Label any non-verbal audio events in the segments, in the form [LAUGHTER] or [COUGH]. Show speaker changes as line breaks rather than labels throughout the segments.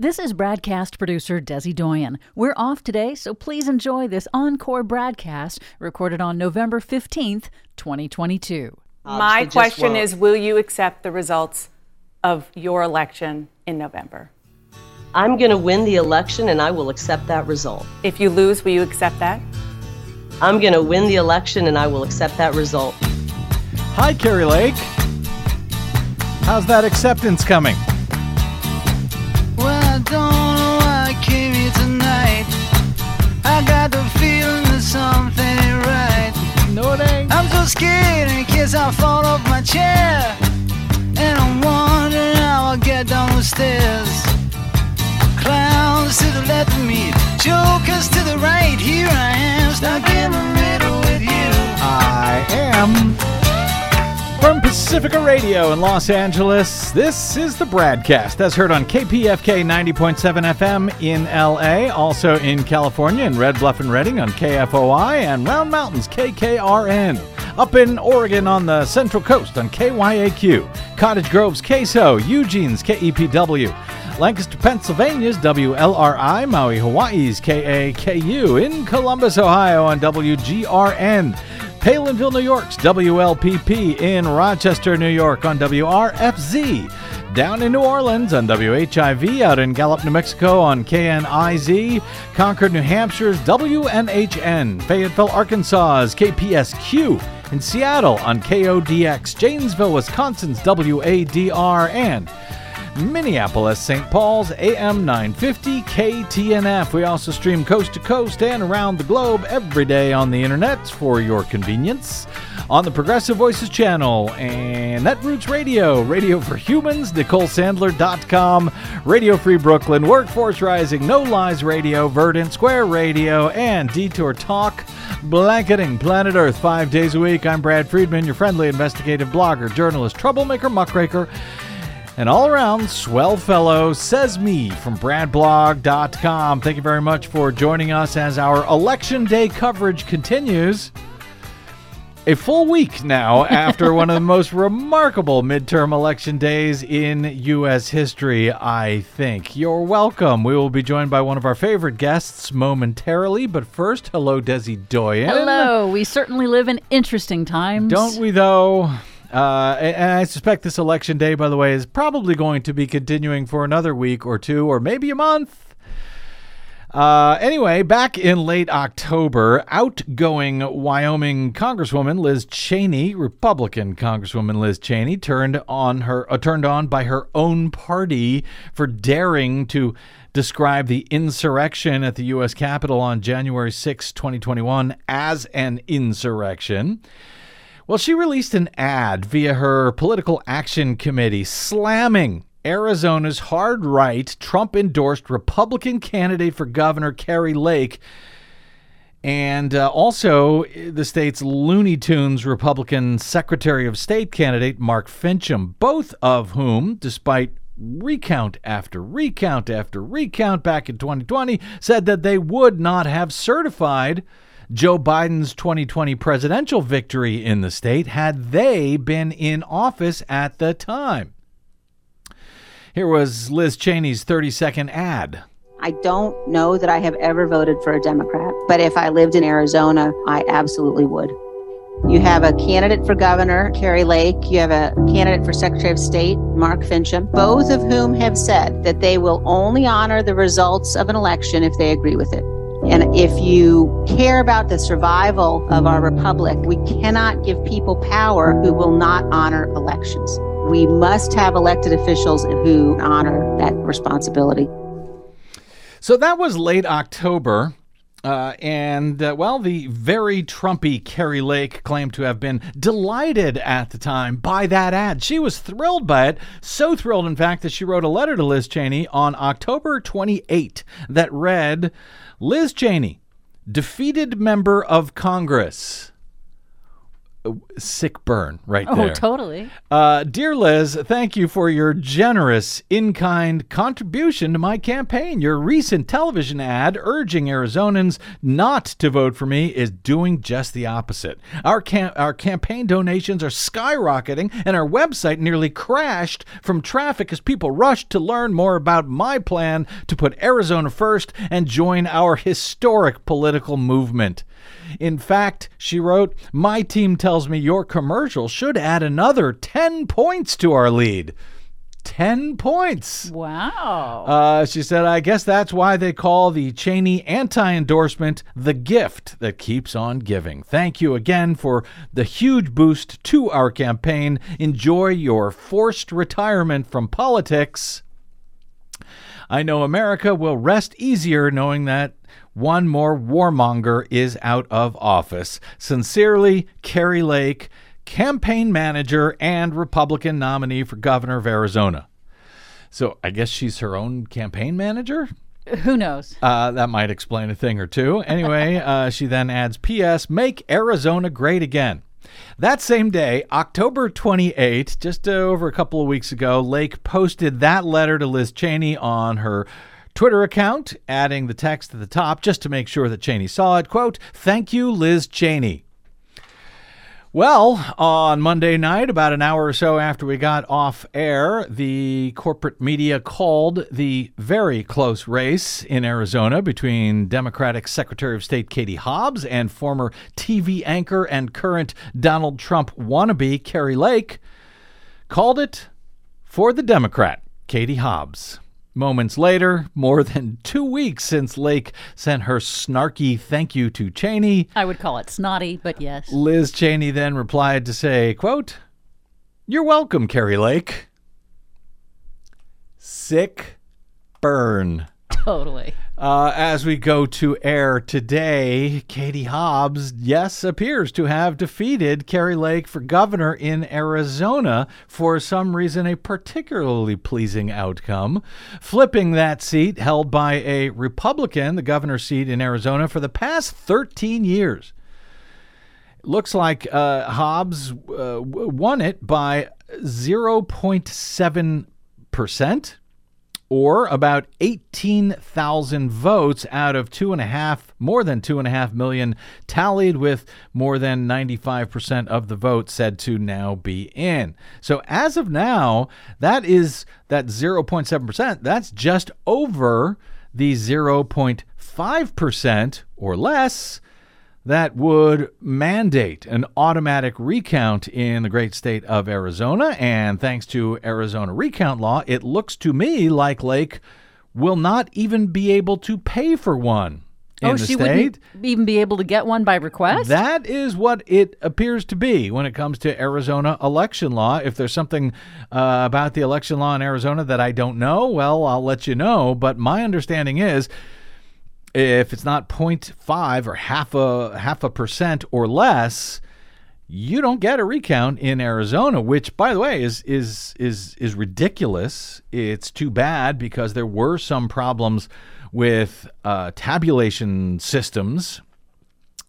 This is BradCast producer Desi Doyen. We're off today, so please enjoy this encore broadcast recorded on November 15th, 2022.
My question is Will you accept the results of your election in November?
I'm going to win the election and I will accept that result.
If you lose, will you accept that?
I'm going to win the election and I will accept that result.
Hi, Kari Lake. How's that acceptance coming?
Got the feeling that something ain't right.
No, it ain't.
I'm so scared in case I fall off my chair. And I'm wondering how I'll get down the stairs. Clowns to the left of me, jokers to the right. Here I am, stuck in the middle with you.
I am. From Pacifica Radio in Los Angeles, this is the BradCast as heard on KPFK 90.7 FM in LA, also in California in Red Bluff and Redding on KFOI, and Round Mountains KKRN. Up in Oregon on the Central Coast on KYAQ, Cottage Grove's KSO, Eugene's KEPW. Lancaster, Pennsylvania's WLRI, Maui, Hawaii's KAKU, in Columbus, Ohio on WGRN. Palenville, New York's WLPP, in Rochester, New York on WRFZ, down in New Orleans on WHIV, out in Gallup, New Mexico on KNIZ, Concord, New Hampshire's WNHN, Fayetteville, Arkansas's KPSQ, in Seattle on KODX, Janesville, Wisconsin's WADR, and Minneapolis, St. Paul's, AM 950 KTNF. We also stream coast to coast and around the globe every day on the internet for your convenience on the Progressive Voices channel and Netroots Radio, Radio for Humans, NicoleSandler.com, Radio Free Brooklyn, Workforce Rising, No Lies Radio, Verdant Square Radio, and Detour Talk, blanketing planet Earth five days a week. I'm Brad Friedman, your friendly investigative blogger, journalist, troublemaker, muckraker and all around swell fellow, says me from BradBlog.com. Thank you very much for joining us as our election day coverage continues. A full week now [LAUGHS] after one of the most remarkable midterm election days in U.S. history, I think. You're welcome. We will be joined by one of our favorite guests momentarily, but first, hello, Desi Doyen.
Hello. We certainly live in interesting times.
Don't we, though? Uh, and I suspect this election day, by the way, is probably going to be continuing for another week or two, or maybe a month. Uh, anyway, back in late October, outgoing Wyoming Congresswoman Liz Cheney, Republican Congresswoman Liz Cheney, turned on her uh, turned on by her own party for daring to describe the insurrection at the U.S. Capitol on January 6, 2021, as an insurrection. Well, she released an ad via her political action committee slamming Arizona's hard right, Trump endorsed Republican candidate for governor Kari Lake and uh, also the state's Looney Tunes Republican Secretary of State candidate Mark Finchem, both of whom, despite recount after recount after recount back in 2020, said that they would not have certified Joe Biden's 2020 presidential victory in the state had they been in office at the time. Here was Liz Cheney's 30 second ad.
I don't know that I have ever voted for a Democrat, but if I lived in Arizona, I absolutely would. You have a candidate for governor, Kari Lake. You have a candidate for Secretary of State, Mark Finchem, both of whom have said that they will only honor the results of an election if they agree with it. And if you care about the survival of our republic, we cannot give people power who will not honor elections. We must have elected officials who honor that responsibility.
So that was late October. Uh, and, uh, well, the very Trumpy Kari Lake claimed to have been delighted at the time by that ad. She was thrilled by it, so thrilled, in fact, that she wrote a letter to Liz Cheney on October 28 that read Liz Cheney, defeated member of Congress. Sick burn right
Oh,
there.
Oh, totally.
Uh, dear Liz, thank you for your generous in kind contribution to my campaign. Your recent television ad urging Arizonans not to vote for me is doing just the opposite. Our, cam- our campaign donations are skyrocketing, and our website nearly crashed from traffic as people rushed to learn more about my plan to put Arizona first and join our historic political movement. In fact, she wrote, My team tells me your commercial should add another 10 points to our lead. 10 points.
Wow.
Uh, she said, I guess that's why they call the Cheney anti endorsement the gift that keeps on giving. Thank you again for the huge boost to our campaign. Enjoy your forced retirement from politics. I know America will rest easier knowing that one more warmonger is out of office. Sincerely, Kari Lake, campaign manager and Republican nominee for governor of Arizona. So I guess she's her own campaign manager?
Who knows?
Uh, that might explain a thing or two. Anyway, [LAUGHS] uh, she then adds P.S. Make Arizona great again. That same day, October 28, just uh, over a couple of weeks ago, Lake posted that letter to Liz Cheney on her Twitter account, adding the text at the top just to make sure that Cheney saw it. Quote, Thank you, Liz Cheney. Well, on Monday night, about an hour or so after we got off air, the corporate media called the very close race in Arizona between Democratic Secretary of State Katie Hobbs and former TV anchor and current Donald Trump wannabe Kari Lake, called it for the Democrat, Katie Hobbs. Moments later, more than two weeks since Lake sent her snarky thank you to Cheney,
I would call it snotty, but yes.
Liz Cheney then replied to say, quote, You're welcome, Kari Lake. Sick burn.
Totally.
Uh, as we go to air today, Katie Hobbs, yes, appears to have defeated Kari Lake for governor in Arizona for some reason, a particularly pleasing outcome, flipping that seat held by a Republican, the governor's seat in Arizona, for the past 13 years. Looks like uh, Hobbs uh, won it by 0.7%, or about 18,000 votes out of two and a half, more than two and a half million, tallied with more than 95% of the vote said to now be in. So as of now, that is that 0.7%. That's just over the 0.5% or less that would mandate an automatic recount in the great state of Arizona. And thanks to Arizona recount law, it looks to me like Lake will not even be able to pay for one in
oh, she
state.
wouldn't even be able to get one by request?
That is what it appears to be when it comes to Arizona election law. If there's something uh, about the election law in Arizona that I don't know, well, I'll let you know. But my understanding is if it's not 0.5 or half a half a percent or less, you don't get a recount in Arizona, which by the way is is is is ridiculous. It's too bad because there were some problems with uh, tabulation systems.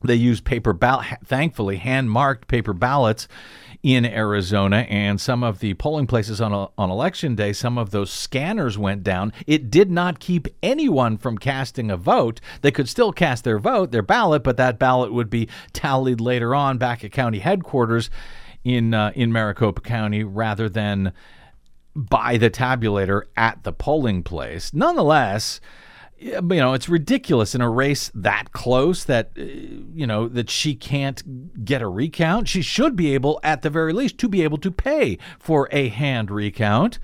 They use paper ballot, thankfully hand marked paper ballots in Arizona, and some of the polling places on, on election day, some of those scanners went down. It did not keep anyone from casting a vote. They could still cast their vote, their ballot, but that ballot would be tallied later on back at county headquarters in uh, in Maricopa County rather than by the tabulator at the polling place. Nonetheless, you know, it's ridiculous in a race that close that, uh, you know, that she can't get a recount. She should be able, at the very least, to be able to pay for a hand recount.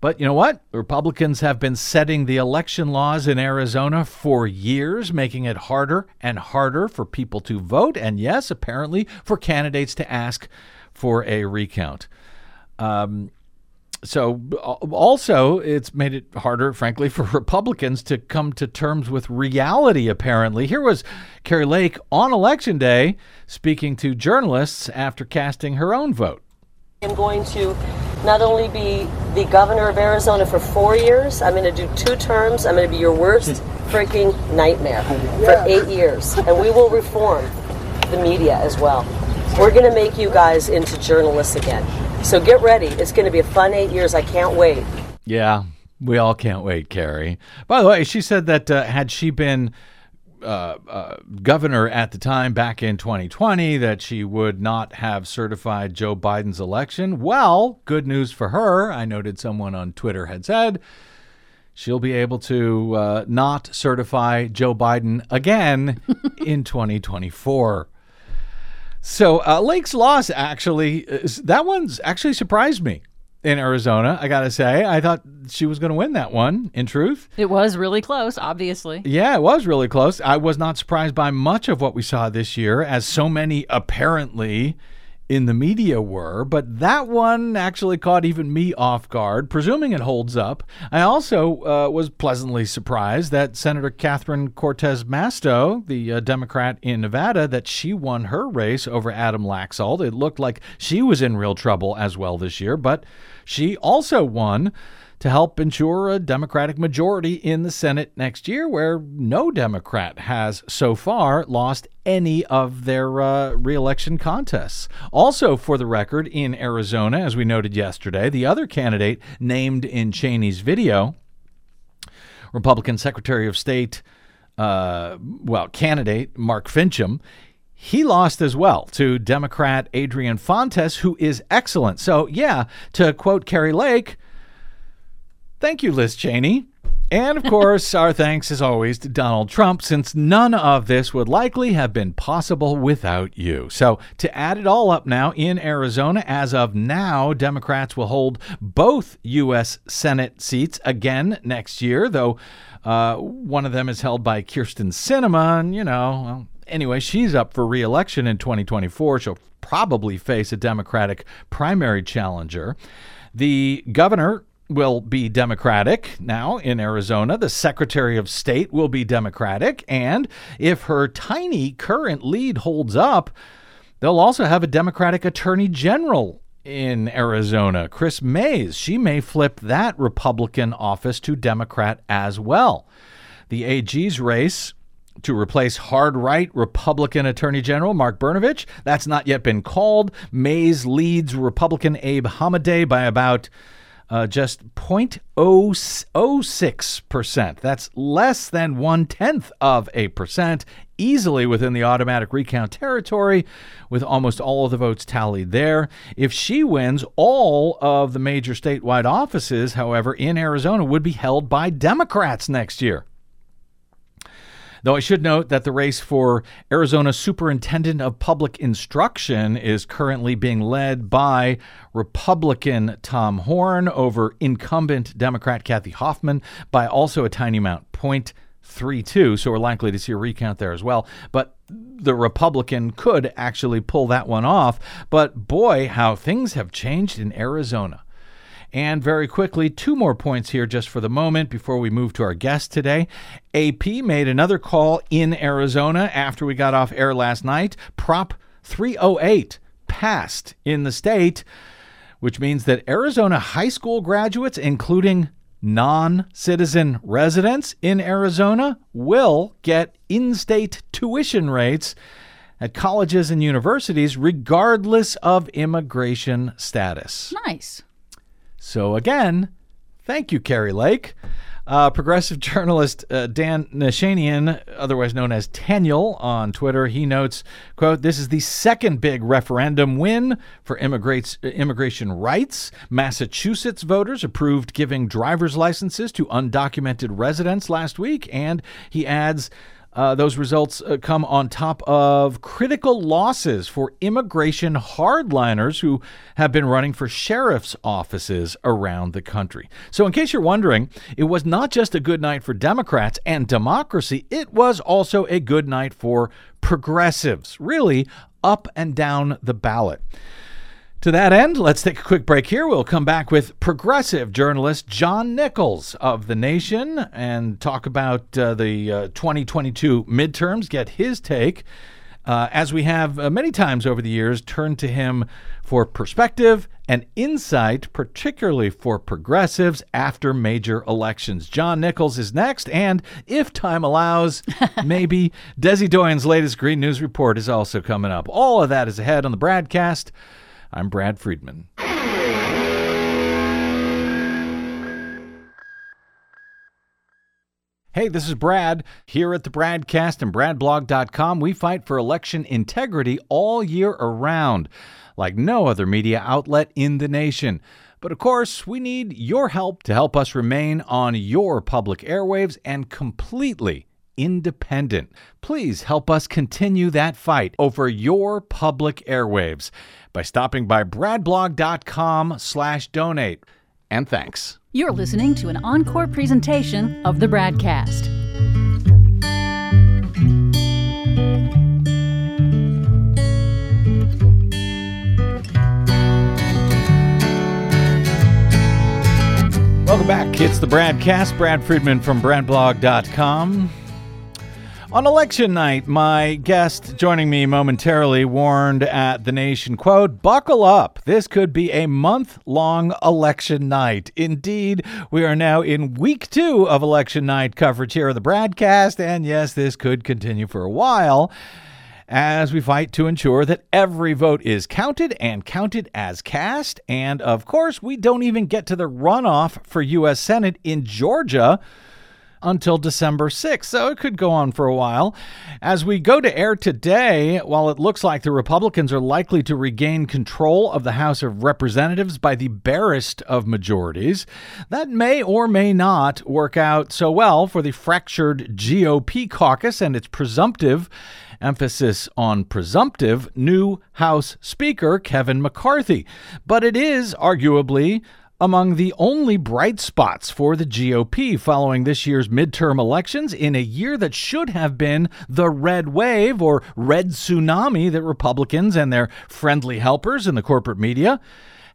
But you know what? Republicans have been setting the election laws in Arizona for years, making it harder and harder for people to vote. And yes, apparently for candidates to ask for a recount. Um, so uh, also it's made it harder frankly for republicans to come to terms with reality apparently. Here was kari lake on election day speaking to journalists after casting her own vote.
I'm going to not only be the governor of arizona for four years i'm going to do two terms. I'm going to be your worst freaking nightmare for eight years. And we will reform the media as well We're going to make you guys into journalists again. So get ready. It's going to be a fun eight years. I can't wait.
Yeah, we all can't wait, Kari. By the way, she said that uh, had she been uh, uh, governor at the time back in 2020 that she would not have certified Joe Biden's election. Well, good news for her. I noted someone on Twitter had said she'll be able to uh, not certify Joe Biden again [LAUGHS] in 2024. So uh, Lake's loss actually, that one's actually surprised me in Arizona. I gotta say, I thought she was going to win that one. In truth,
it was really close. Obviously,
yeah, it was really close. I was not surprised by much of what we saw this year, as so many apparently in the media were, but that one actually caught even me off guard, presuming it holds up. I also uh, was pleasantly surprised that Senator Catherine Cortez Masto, the uh, Democrat in Nevada, that she won her race over Adam Laxalt. It looked like she was in real trouble as well this year, but she also won to help ensure a Democratic majority in the Senate next year, where no Democrat has so far lost any of their uh, reelection contests. Also, for the record, in Arizona, as we noted yesterday, the other candidate named in Cheney's video, Republican Secretary of State, uh, well, candidate Mark Finchem, he lost as well to Democrat Adrian Fontes, who is excellent. So, yeah, to quote Kari Lake, thank you, Liz Cheney. And of course, our thanks as always to Donald Trump, since none of this would likely have been possible without you. So, to add it all up now, in Arizona, as of now, Democrats will hold both U.S. Senate seats again next year, though uh, one of them is held by Kyrsten Sinema, and, you know, well, anyway, she's up for reelection in 2024. She'll probably face a Democratic primary challenger. The governor will be Democratic now in Arizona. The Secretary of State will be Democratic. And if her tiny current lead holds up, they'll also have a Democratic Attorney General in Arizona, Chris Mayes. She may flip that Republican office to Democrat as well. The AG's race to replace hard right Republican Attorney General Mark Brnovich. That's not yet been called. Mayes leads Republican Abe Hamadeh by about uh, just 0.006%. That's less than one tenth of a percent, easily within the automatic recount territory, with almost all of the votes tallied there. If she wins, all of the major statewide offices, however, in Arizona would be held by Democrats next year. Though I should note that the race for Arizona Superintendent of Public Instruction is currently being led by Republican Tom Horne over incumbent Democrat Kathy Hoffman by also a tiny amount, 0.32. So we're likely to see a recount there as well. But the Republican could actually pull that one off. But boy, how things have changed in Arizona. And very quickly, two more points here just for the moment before we move to our guest today. AP made another call in Arizona after we got off air last night. Prop 308 passed in the state, which means that Arizona high school graduates, including non citizen residents in Arizona, will get in state tuition rates at colleges and universities, regardless of immigration status.
Nice.
So, again, thank you, Kari Lake. Uh, progressive [LAUGHS] journalist uh, Dan Nashanian, otherwise known as Daniel on Twitter, he notes, quote, this is the second big referendum win for immigration rights. Massachusetts voters approved giving driver's licenses to undocumented residents last week. And he adds, uh, those results uh, come on top of critical losses for immigration hardliners who have been running for sheriff's offices around the country. So, in case you're wondering, it was not just a good night for Democrats and democracy, it was also a good night for progressives, really up and down the ballot. To that end, let's take a quick break here. We'll come back with progressive journalist John Nichols of The Nation and talk about uh, the uh, 2022 midterms, get his take. Uh, as we have uh, many times over the years, turn to him for perspective and insight, particularly for progressives after major elections. John Nichols is next, and if time allows, [LAUGHS] maybe Desi Doyen's latest Green News report is also coming up. All of that is ahead on the BradCast. I'm Brad Friedman. Hey, this is Brad. Here at the Bradcast and BradBlog.com, we fight for election integrity all year around, like no other media outlet in the nation. But of course, we need your help to help us remain on your public airwaves and completely independent. Please help us continue that fight over your public airwaves by stopping by bradblog.com slash donate. And thanks.
You're listening to an encore presentation of the BradCast.
Welcome back. It's the BradCast. Brad Friedman from BradBlog.com. On election night, my guest joining me momentarily warned at the Nation, quote, "Buckle up. This could be a month-long election night." Indeed, we are now in week 2 of election night coverage here of the BradCast. and yes, this could continue for a while as we fight to ensure that every vote is counted and counted as cast. And of course, we don't even get to the runoff for US Senate in Georgia until December 6th, so it could go on for a while. As we go to air today, while it looks like the Republicans are likely to regain control of the House of Representatives by the barest of majorities, that may or may not work out so well for the fractured GOP caucus and its presumptive emphasis on presumptive new House Speaker Kevin McCarthy. But it is arguably among the only bright spots for the GOP following this year's midterm elections in a year that should have been the red wave or red tsunami that Republicans and their friendly helpers in the corporate media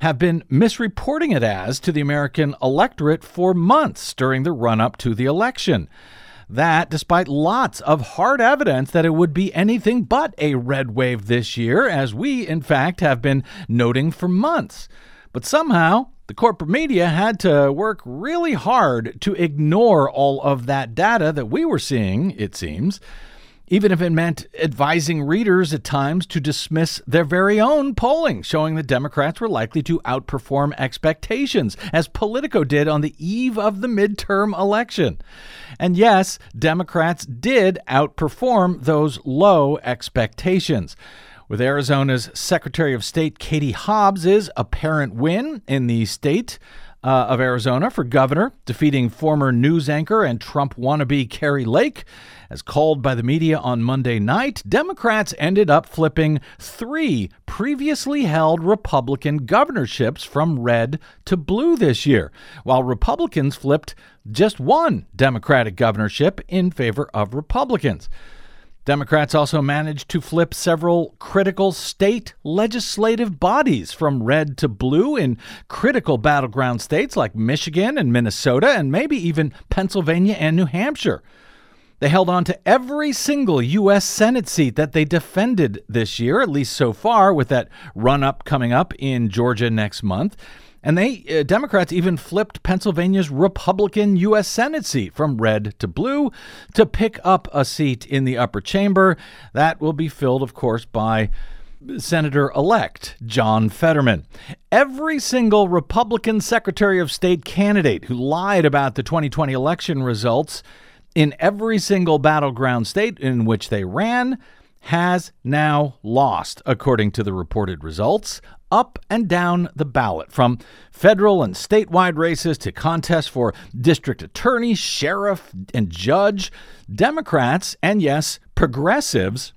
have been misreporting it as to the American electorate for months during the run up to the election. That, despite lots of hard evidence that it would be anything but a red wave this year, as we, in fact, have been noting for months. But somehow, the corporate media had to work really hard to ignore all of that data that we were seeing, it seems, even if it meant advising readers at times to dismiss their very own polling, showing that Democrats were likely to outperform expectations, as Politico did on the eve of the midterm election. And yes, Democrats did outperform those low expectations with Arizona's Secretary of State Katie Hobbs's apparent win in the state uh, of Arizona for governor, defeating former news anchor and Trump wannabe Kari Lake. As called by the media on Monday night, Democrats ended up flipping three previously held Republican governorships from red to blue this year, while Republicans flipped just one Democratic governorship in favor of Republicans. Democrats also managed to flip several critical state legislative bodies from red to blue in critical battleground states like Michigan and Minnesota, and maybe even Pennsylvania and New Hampshire. They held on to every single U.S. Senate seat that they defended this year, at least so far, with that run up coming up in Georgia next month. And they uh, Democrats even flipped Pennsylvania's Republican U.S. Senate seat from red to blue to pick up a seat in the upper chamber. That will be filled, of course, by Senator elect John Fetterman. Every single Republican Secretary of State candidate who lied about the 2020 election results in every single battleground state in which they ran has now lost, according to the reported results up and down the ballot, from federal and statewide races to contests for district attorney, sheriff, and judge. Democrats, and yes, progressives,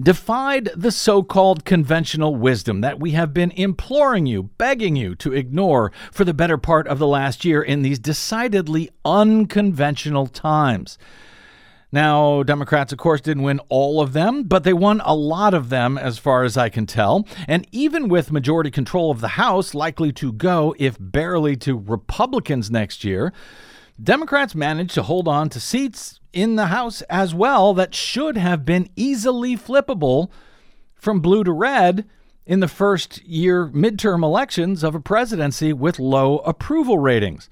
defied the so called conventional wisdom that we have been imploring you, begging you to ignore for the better part of the last year in these decidedly unconventional times. Now, Democrats, of course, didn't win all of them, but they won a lot of them, as far as I can tell. And even with majority control of the House likely to go, if barely, to Republicans next year, Democrats managed to hold on to seats in the House as well that should have been easily flippable from blue to red in the first year midterm elections of a presidency with low approval ratings.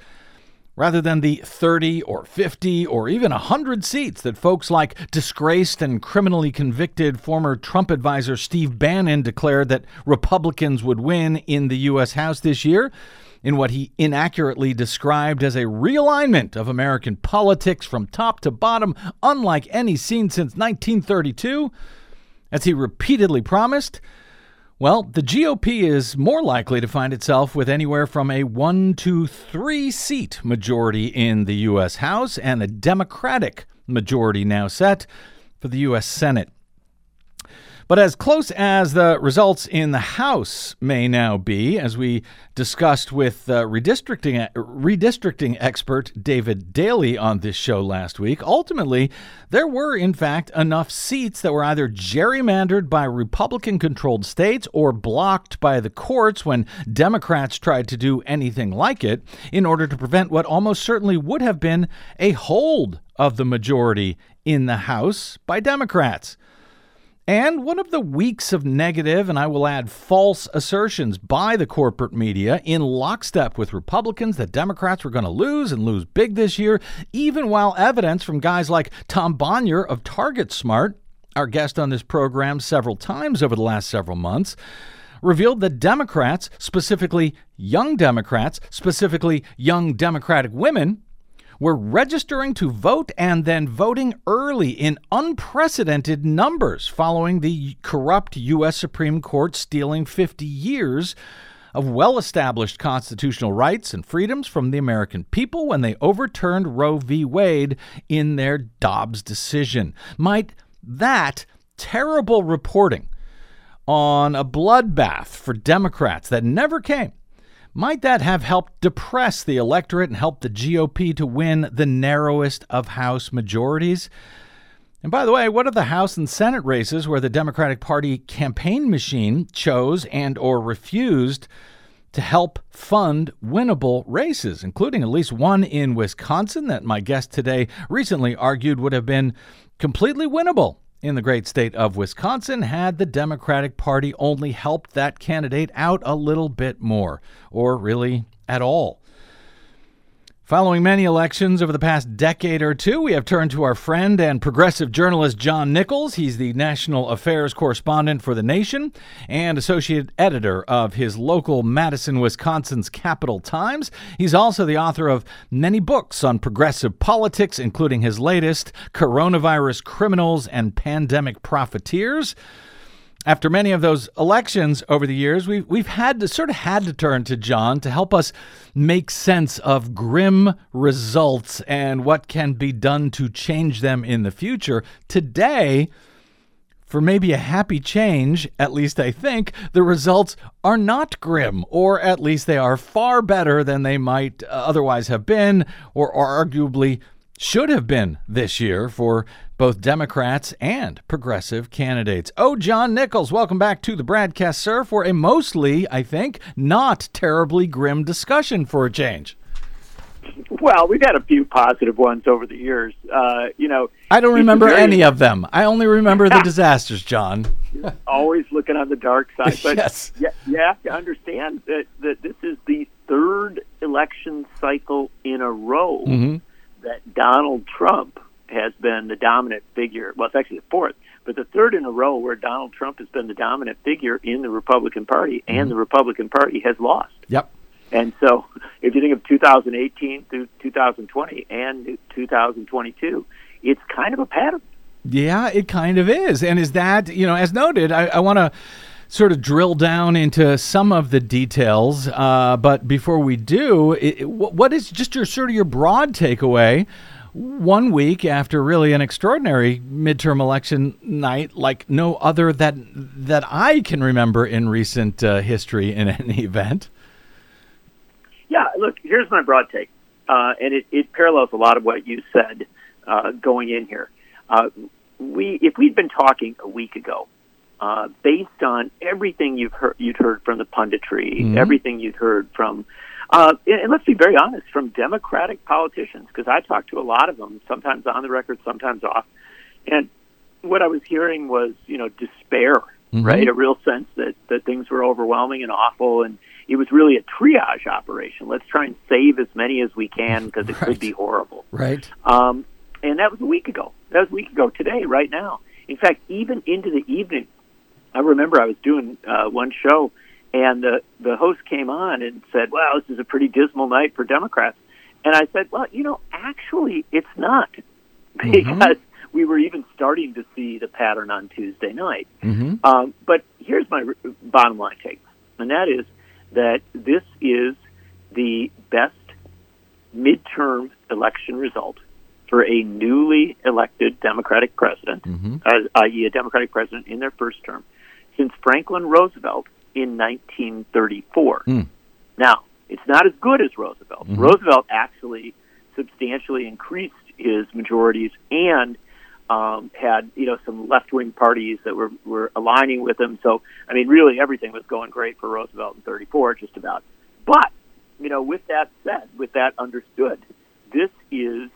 Rather than the 30 or 50 or even 100 seats that folks like disgraced and criminally convicted former Trump advisor Steve Bannon declared that Republicans would win in the U.S. House this year, in what he inaccurately described as a realignment of American politics from top to bottom, unlike any seen since 1932, as he repeatedly promised, well, the GOP is more likely to find itself with anywhere from a one to three seat majority in the U.S. House and a Democratic majority now set for the U.S. Senate. But as close as the results in the House may now be, as we discussed with uh, redistricting, redistricting expert David Daley on this show last week, ultimately, there were, in fact, enough seats that were either gerrymandered by Republican controlled states or blocked by the courts when Democrats tried to do anything like it in order to prevent what almost certainly would have been a hold of the majority in the House by Democrats. And one of the weeks of negative, and I will add false assertions by the corporate media in lockstep with Republicans that Democrats were going to lose and lose big this year, even while evidence from guys like Tom Bonier of Target Smart, our guest on this program several times over the last several months, revealed that Democrats, specifically young Democrats, specifically young Democratic women, were registering to vote and then voting early in unprecedented numbers following the corrupt U.S. Supreme Court stealing 50 years of well established constitutional rights and freedoms from the American people when they overturned Roe v. Wade in their Dobbs decision. Might that terrible reporting on a bloodbath for Democrats that never came might that have helped depress the electorate and help the GOP to win the narrowest of House majorities? And by the way, what are the House and Senate races where the Democratic Party campaign machine chose and or refused to help fund winnable races, including at least one in Wisconsin that my guest today recently argued would have been completely winnable in the great state of Wisconsin had the Democratic Party only helped that candidate out a little bit more, or really at all. Following many elections over the past decade or two, we have turned to our friend and progressive journalist John Nichols. He's the national affairs correspondent for The Nation and associate editor of his local Madison, Wisconsin's Capital Times. He's also the author of many books on progressive politics, including his latest, Coronavirus Criminals and Pandemic Profiteers after many of those elections over the years, we've, we've had to sort of had to turn to John to help us make sense of grim results and what can be done to change them in the future. Today, for maybe a happy change, at least I think, the results are not grim, or at least they are far better than they might uh, otherwise have been, or, or arguably should have been this year for both Democrats and progressive candidates. Oh, John Nichols, welcome back to the BradCast, sir, for a mostly, I think, not terribly grim discussion for a change.
Well, we've had a few positive ones over the years. Uh, you know,
I don't remember very, any of them. I only remember the [LAUGHS] disasters, John. [LAUGHS]
always looking on the dark side. [LAUGHS] But
yes.
you, you have to understand that, that this is the third election cycle in a row
mm-hmm.
that Donald Trump has been the dominant figure. Well, it's actually the fourth, but the third in a row where Donald Trump has been the dominant figure in the Republican Party, and mm-hmm. the Republican Party has lost.
Yep.
And so, if you think of 2018 through 2020 and 2022, it's kind of a pattern.
Yeah, it kind of is. And is that, you know, as noted, I, I want to sort of drill down into some of the details. Uh, but before we do, it, what is just your sort of your broad takeaway one week after really an extraordinary midterm election night like no other that that I can remember in recent uh, history in any event.
Yeah, look, here's my broad take, uh, and it, it, parallels a lot of what you said uh, going in here. Uh, we, if we'd been talking a week ago, uh, based on everything you've heard, you'd heard from the punditry, mm-hmm. everything you'd heard from uh, and let's be very honest, from Democratic politicians, because I talked to a lot of them, sometimes on the record, sometimes off. And what I was hearing was, you know, despair mm-hmm. right? A real sense that that things were overwhelming and awful, and it was really a triage operation. Let's try and save as many as we can because it right. could be horrible.
Right.
Um, and that was a week ago. That was a week ago today, right now. In fact, even into the evening, I remember I was doing uh, one show, and the the host came on and said, "Well, this is a pretty dismal night for Democrats." And I said, "Well, you know, actually, it's not, [LAUGHS] mm-hmm. because mm-hmm. we were even starting to see the pattern on Tuesday night."
Mm-hmm.
Um, but here's my bottom line take, and that is that this is the best midterm election result for a newly elected Democratic president,
mm-hmm.
uh, i.e., a Democratic president in their first term, since Franklin Roosevelt in 1934.
Mm.
Now, it's not as good as Roosevelt.
Mm-hmm.
Roosevelt actually substantially increased his majorities and um, had you know some left wing parties that were were aligning with him. So I mean, really everything was going great for Roosevelt in '34, just about. But you know, with that said, with that understood, this is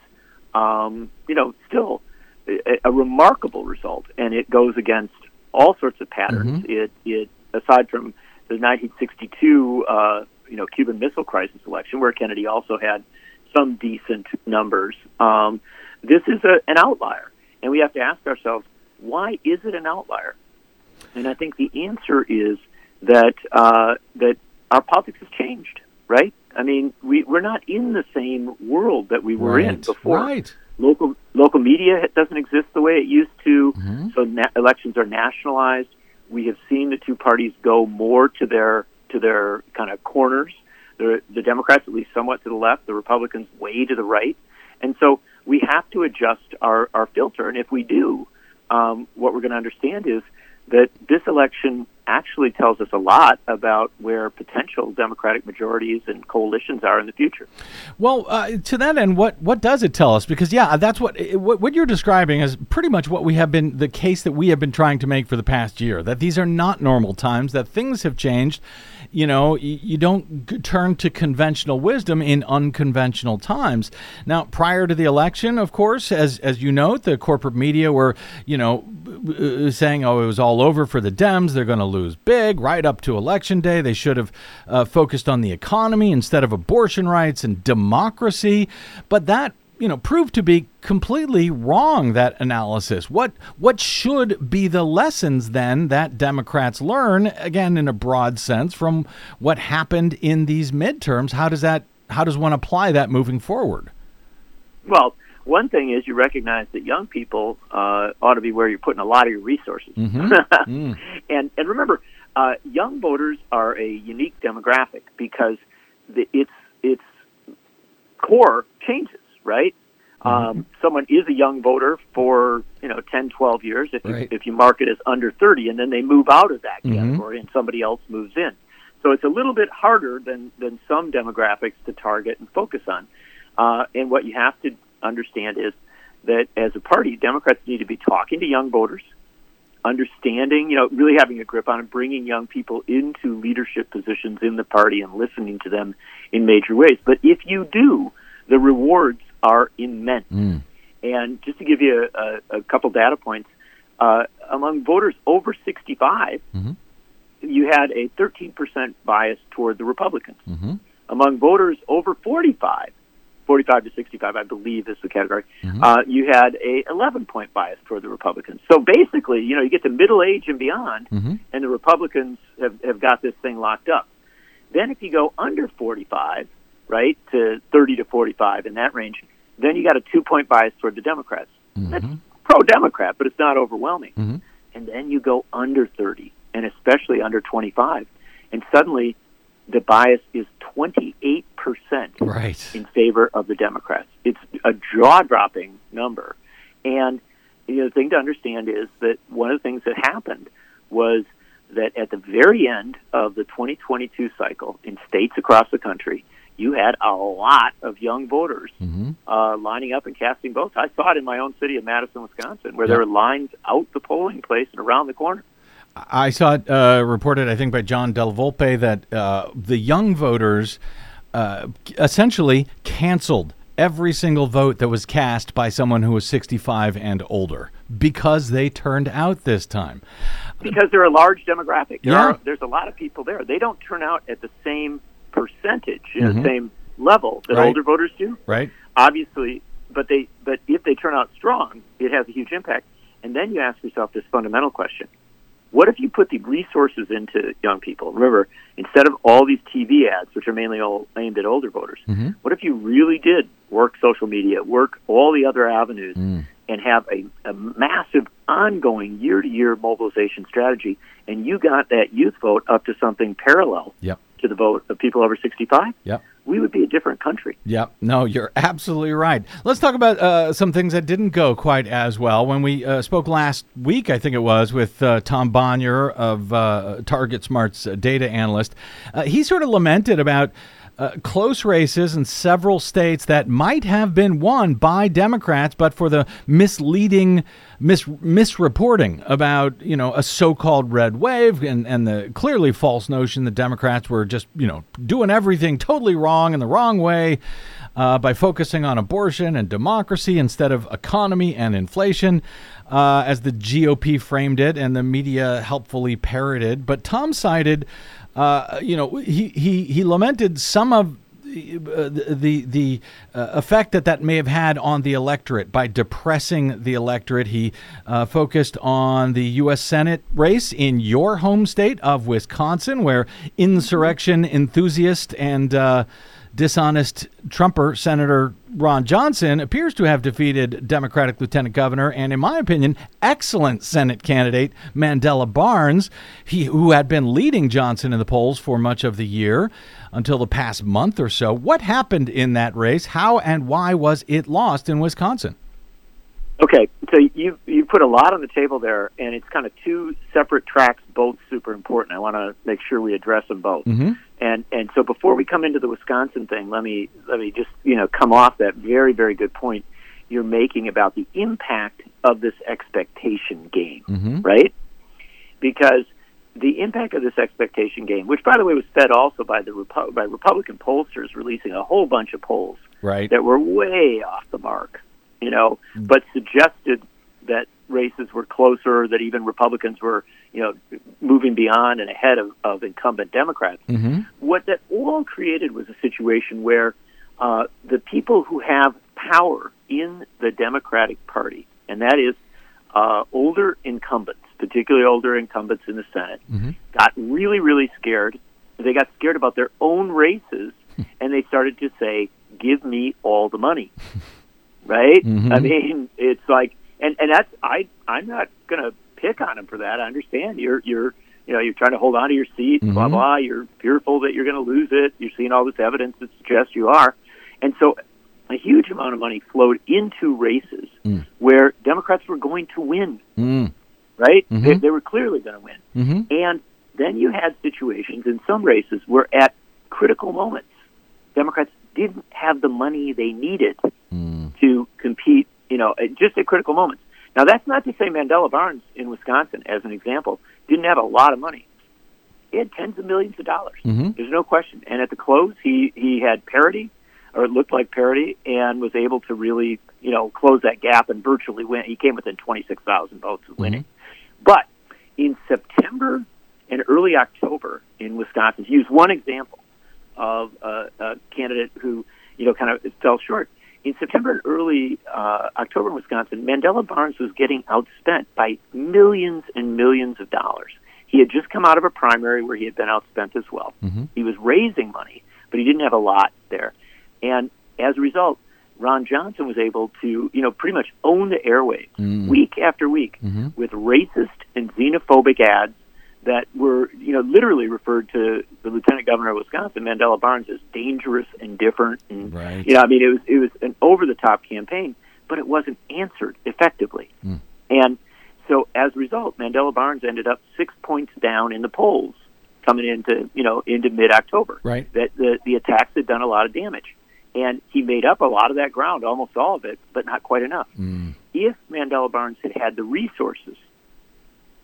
um, you know still a, a remarkable result, and it goes against all sorts of patterns.
Mm-hmm.
It it aside from the 1962 uh, you know Cuban Missile Crisis election, where Kennedy also had some decent numbers. Um, this is a, an outlier and we have to ask ourselves, why is it an outlier? And I think the answer is that uh, that our politics has changed, right? I mean, we, we're not in the same world that we were
right.
in before.
Right.
Local local media doesn't exist the way it used to.
Mm-hmm.
So na- elections are nationalized. We have seen the two parties go more to their to their kind of corners. The, the Democrats, at least somewhat to the left, the Republicans way to the right, and so we have to adjust our, our filter. And if we do, um, what we're going to understand is that this election actually tells us a lot about where potential Democratic majorities and coalitions are in the future.
Well, uh, to that end, what what does it tell us? Because yeah, that's what, what what you're describing is pretty much what we have been the case that we have been trying to make for the past year. That these are not normal times. That things have changed you know, you don't turn to conventional wisdom in unconventional times. Now, prior to the election, of course, as as you note, the corporate media were, you know, uh, saying, "Oh, it was all over for the Dems. They're going to lose big." Right up to election day, they should have uh, focused on the economy instead of abortion rights and democracy. But that you know proved to be completely wrong that analysis. What what should be the lessons then that democrats learn again in a broad sense from what happened in these midterms? How does that how does one apply that moving forward?
Well one thing is you recognize that young people uh, ought to be where you're putting a lot of your resources.
Mm-hmm. [LAUGHS] mm.
and and remember uh, young voters are a unique demographic because the, its its core changes right? Mm-hmm. Um, someone is a young voter for you know 10, 12 years if you,
right.
if you mark it as under 30, and then they move out of that
mm-hmm.
category and somebody else moves in. So it's a little bit harder than than some demographics to target and focus on. Uh, and what you have to understand is that as a party, Democrats need to be talking to young voters, understanding, you know, really having a grip on and bringing young people into leadership positions in the party and listening to them in major ways. But if you do, the rewards are immense.
Mm.
And just to give you a, a, couple data points, uh, among voters over 65,
mm-hmm.
you had a 13% bias toward the Republicans.
Mm-hmm.
Among voters over 45, 45 to 65, I believe is the category,
mm-hmm.
uh, you had a 11 point bias toward the Republicans. So basically, you know, you get to middle age and beyond,
mm-hmm.
and the Republicans have, have got this thing locked up. Then if you go under 45, right, to 30 to 45 in that range, then you got a two point bias toward the Democrats.
Mm-hmm.
That's pro Democrat, but it's not overwhelming.
Mm-hmm.
And then you go under 30, and especially under 25, and suddenly the bias is 28%
right.
in favor of the Democrats. It's a jaw dropping number. And you know, the thing to understand is that one of the things that happened was that at the very end of the 2022 cycle in states across the country, you had a lot of young voters
mm-hmm.
uh, lining up and casting votes. I saw it in my own city of Madison, Wisconsin, where there were lines out the polling place and around the corner.
I saw it uh, reported, I think, by John Del Volpe that uh, the young voters uh, essentially canceled every single vote that was cast by someone who was 65 and older because they turned out this time.
because they're a large demographic. There
Yeah.
are, there's a lot of people there. They don't turn out at the same percentage, you know,
Mhm.
same level that
Right.
older voters do.
Right.
Obviously, but they but if they turn out strong, it has a huge impact. And then you ask yourself this fundamental question: What if you put the resources into young people? Remember, instead of all these TV ads, which are mainly all aimed at older voters,
Mhm.
what if you really did work social media, work all the other avenues,
Mm.
and have a, a massive ongoing year to year mobilization strategy, and you got that youth vote up to something parallel
Yep.
To the vote of people over 65,
Yep.
we would be a different country.
Yep. No, you're absolutely right. Let's talk about uh, some things that didn't go quite as well. When we uh, spoke last week, I think it was, with uh, Tom Bonier of uh, Target Smart's data analyst, uh, he sort of lamented about. Uh, close races in several states that might have been won by Democrats, but for the misleading mis- misreporting about you know a so-called red wave and, and the clearly false notion that Democrats were just you know doing everything totally wrong in the wrong way uh, by focusing on abortion and democracy instead of economy and inflation, uh, as the GOP framed it and the media helpfully parroted. But Tom cited, uh, you know, he, he, he lamented some of uh, the the, uh, effect that that may have had on the electorate by depressing the electorate. He uh, focused on the U.S. Senate race in your home state of Wisconsin, where insurrection enthusiast and uh, dishonest Trumper Senator Ron Johnson appears to have defeated Democratic Lieutenant Governor and, in my opinion, excellent Senate candidate Mandela Barnes, he who had been leading Johnson in the polls for much of the year until the past month or so. What happened in that race? How and why was it lost in Wisconsin?
Okay, so you you put a lot on the table there, and it's kind of two separate tracks, both super important. I want to make sure we address them both.
Mm-hmm.
And and so before we come into the Wisconsin thing, let me let me just you know come off that very very good point you're making about the impact of this expectation game,
Mm-hmm.
right? Because the impact of this expectation game, which by the way was fed also by the Repu- by Republican pollsters releasing a whole bunch of polls
Right.
that were way off the mark, you know, but suggested that races were closer, that even Republicans were, you know, moving beyond and ahead of, of incumbent Democrats.
Mm-hmm.
What that all created was a situation where uh, the people who have power in the Democratic Party, and that is uh, older incumbents, particularly older incumbents in the Senate,
Mhm.
got really, really scared. They got scared about their own races, and they started to say, "Give me all the money." [LAUGHS] right?
Mhm.
I mean, [LAUGHS] it's like, and and that's I I'm not gonna pick on him for that. I understand you're you're you know you're trying to hold on to your seat, blah
Mhm.
blah. You're fearful that you're going to lose it. You're seeing all this evidence that suggests you are, and so a huge amount of money flowed into races
Mm.
where Democrats were going to win.
Mm.
Right?
Mhm.
They, they were clearly going to win.
Mm-hmm.
And then you had situations in some races where at critical moments, Democrats didn't have the money they needed. To compete, you know, at- just at critical moments. Now, that's not to say Mandela Barnes in Wisconsin, as an example, didn't have a lot of money. He had tens of millions of dollars.
Mm-hmm.
There's no question. And at the close, he, he had parity, or it looked like parity, and was able to really, you know, close that gap and virtually win. He came within 26,000 votes of winning. But in September and early October in Wisconsin, to use one example of a, a candidate who, you know, kind of fell short. In September and early uh, October in Wisconsin, Mandela Barnes was getting outspent by millions and millions of dollars. He had just come out of a primary where he had been outspent as well.
Mhm.
He was raising money, but he didn't have a lot there. And as a result, Ron Johnson was able to, you know, pretty much own the airwaves
Mm.
week after week
Mhm.
with racist and xenophobic ads that were, you know, literally referred to the lieutenant governor of Wisconsin, Mandela Barnes, as dangerous and different. And,
Right.
You know, I mean, it was it was an over the top campaign, but it wasn't answered effectively.
Mm.
And so, as a result, Mandela Barnes ended up six points down in the polls coming into you know into mid October.
Right.
That the the attacks had done a lot of damage, and he made up a lot of that ground, almost all of it, but not quite enough.
Mm.
If Mandela Barnes had had the resources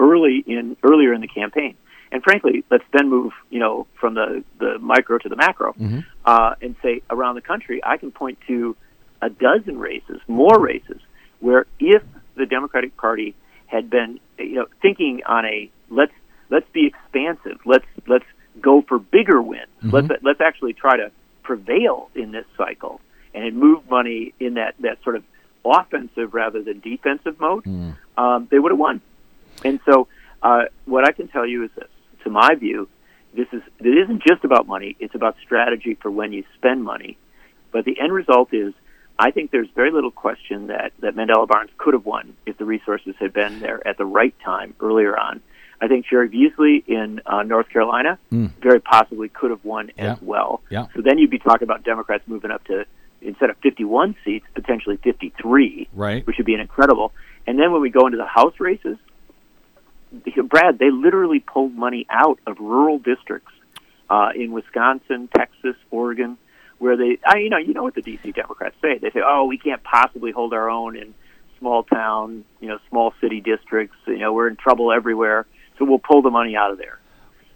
early in earlier in the campaign, and frankly, let's then move you know from the the micro to the macro,
Mhm.
uh, and say around the country, I can point to a dozen races, more races, where if the Democratic Party had been, you know, thinking on a let's let's be expansive. Let's let's go for bigger wins.
Mm-hmm.
Let's let's actually try to prevail in this cycle and move money in that that sort of offensive rather than defensive mode.
Mm.
Um, they would have won. And so, uh, what I can tell you is this: to my view, this is it isn't just about money; it's about strategy for when you spend money. But the end result is, I think there's very little question that that Mandela Barnes could have won if the resources had been there at the right time earlier on. I think Cheri Beasley in uh, North Carolina very possibly could have won
Yeah.
as well.
Yeah.
So then you'd be talking about Democrats moving up to instead of 51 seats, potentially 53
Right.
which would be an incredible. And then when we go into the House races, Brad, they literally pulled money out of rural districts uh, in Wisconsin, Texas, Oregon, where they, I, you know, you know what the DC Democrats say. They say, "Oh, we can't possibly hold our own in small town, you know, small city districts. You know, we're in trouble everywhere, so we'll pull the money out of there."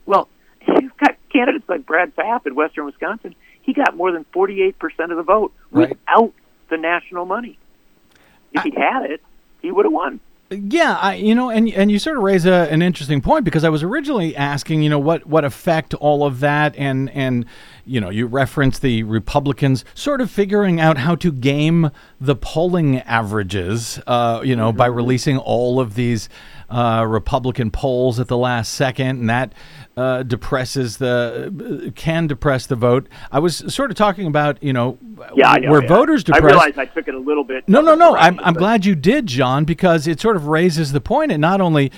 Well, you've got candidates like Brad Pfaff in Western Wisconsin. He got more than 48% of the vote
Right.
without the national money. If he'd had it, he would have won.
Yeah, I, you know, and and you sort of raise a, an interesting point because I was originally asking, you know, what what effect all of that and and you know, you reference the Republicans sort of figuring out how to game the polling averages, uh, you know, by releasing all of these uh, Republican polls at the last second, and that uh, depresses the can depress the vote. I was sort of talking about, you know,
Yeah, I know.
where
yeah.
voters
I
depress.
realized I took it a little bit.
No, no, no. I'm, I'm glad you did, John, because it sort of raises the point. It not only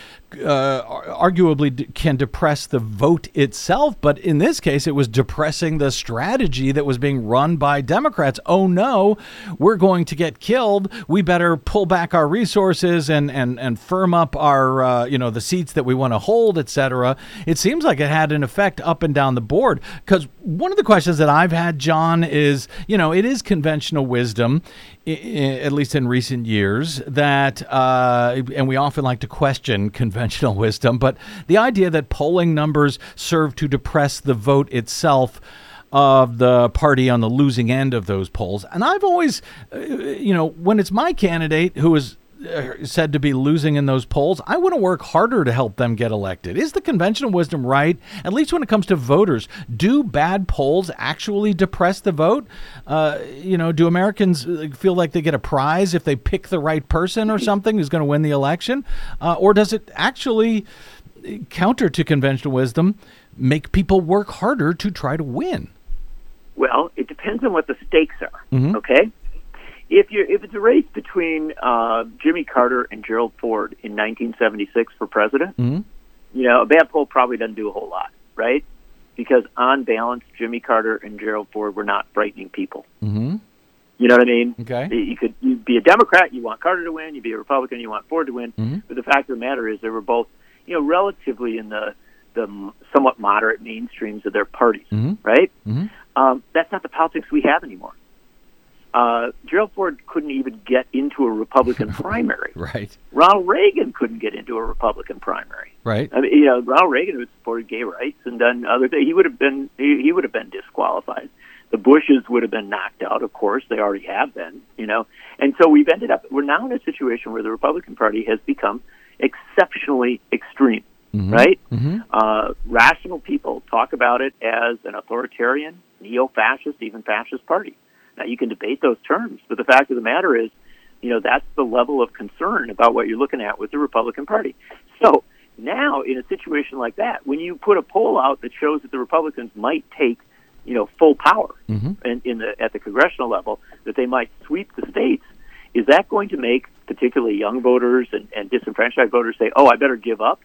uh, arguably d- can depress the vote itself, but in this case, it was depressing the strategy that was being run by Democrats. Oh no, we're going to get killed. We better pull back our resources and and and firm up our uh, you know the seats that we want to hold, etc. It seems like it had an effect up and down the board. Because one of the questions that I've had, John, is you know it is conventional wisdom at least in recent years, that, uh, and we often like to question [LAUGHS] conventional wisdom, but the idea that polling numbers serve to depress the vote itself of the party on the losing end of those polls. And I've always, uh, you know, when it's my candidate who is said to be losing in those polls, I want to work harder to help them get elected. Is the conventional wisdom right? At least when it comes to voters, do bad polls actually depress the vote? Uh, you know, do Americans uh, feel like they get a prize if they pick the right person or something who's going to win the election? Uh, or does it actually, uh, counter to conventional wisdom, make people work harder to try to win?
Well, it depends on what the stakes are.
Mhm.
Okay, if you if it's a race between uh, Jimmy Carter and Gerald Ford in 1976 for president,
Mhm.
you know, a bad poll probably doesn't do a whole lot, right? Because on balance, Jimmy Carter and Gerald Ford were not frightening people.
Mm-hmm.
You know what I mean?
Okay.
You could you be a Democrat, you want Carter to win. You be a Republican, you want Ford to win.
Mhm.
But the fact of the matter is, they were both, you know, relatively in the the somewhat moderate mainstreams of their parties,
Mhm.
right?
Mhm.
Um, that's not the politics we have anymore. Uh, Gerald Ford couldn't even get into a Republican [LAUGHS] primary.
Right.
Ronald Reagan couldn't get into a Republican primary.
Right.
I mean, you know, Ronald Reagan who supported gay rights and done other things. He would have been he, he would have been disqualified. The Bushes would have been knocked out. Of course, they already have been. You know, and so we've ended up. We're now in a situation where the Republican Party has become exceptionally extreme.
Mhm.
Right?
Mhm.
Uh, rational people talk about it as an authoritarian, neo-fascist, even fascist party. Now you can debate those terms, but the fact of the matter is, you know, that's the level of concern about what you're looking at with the Republican Party. So now, in a situation like that, when you put a poll out that shows that the Republicans might take, you know, full power
Mhm.
in, in the at the congressional level, that they might sweep the states, is that going to make particularly young voters and, and disenfranchised voters say, "Oh, I better give up,"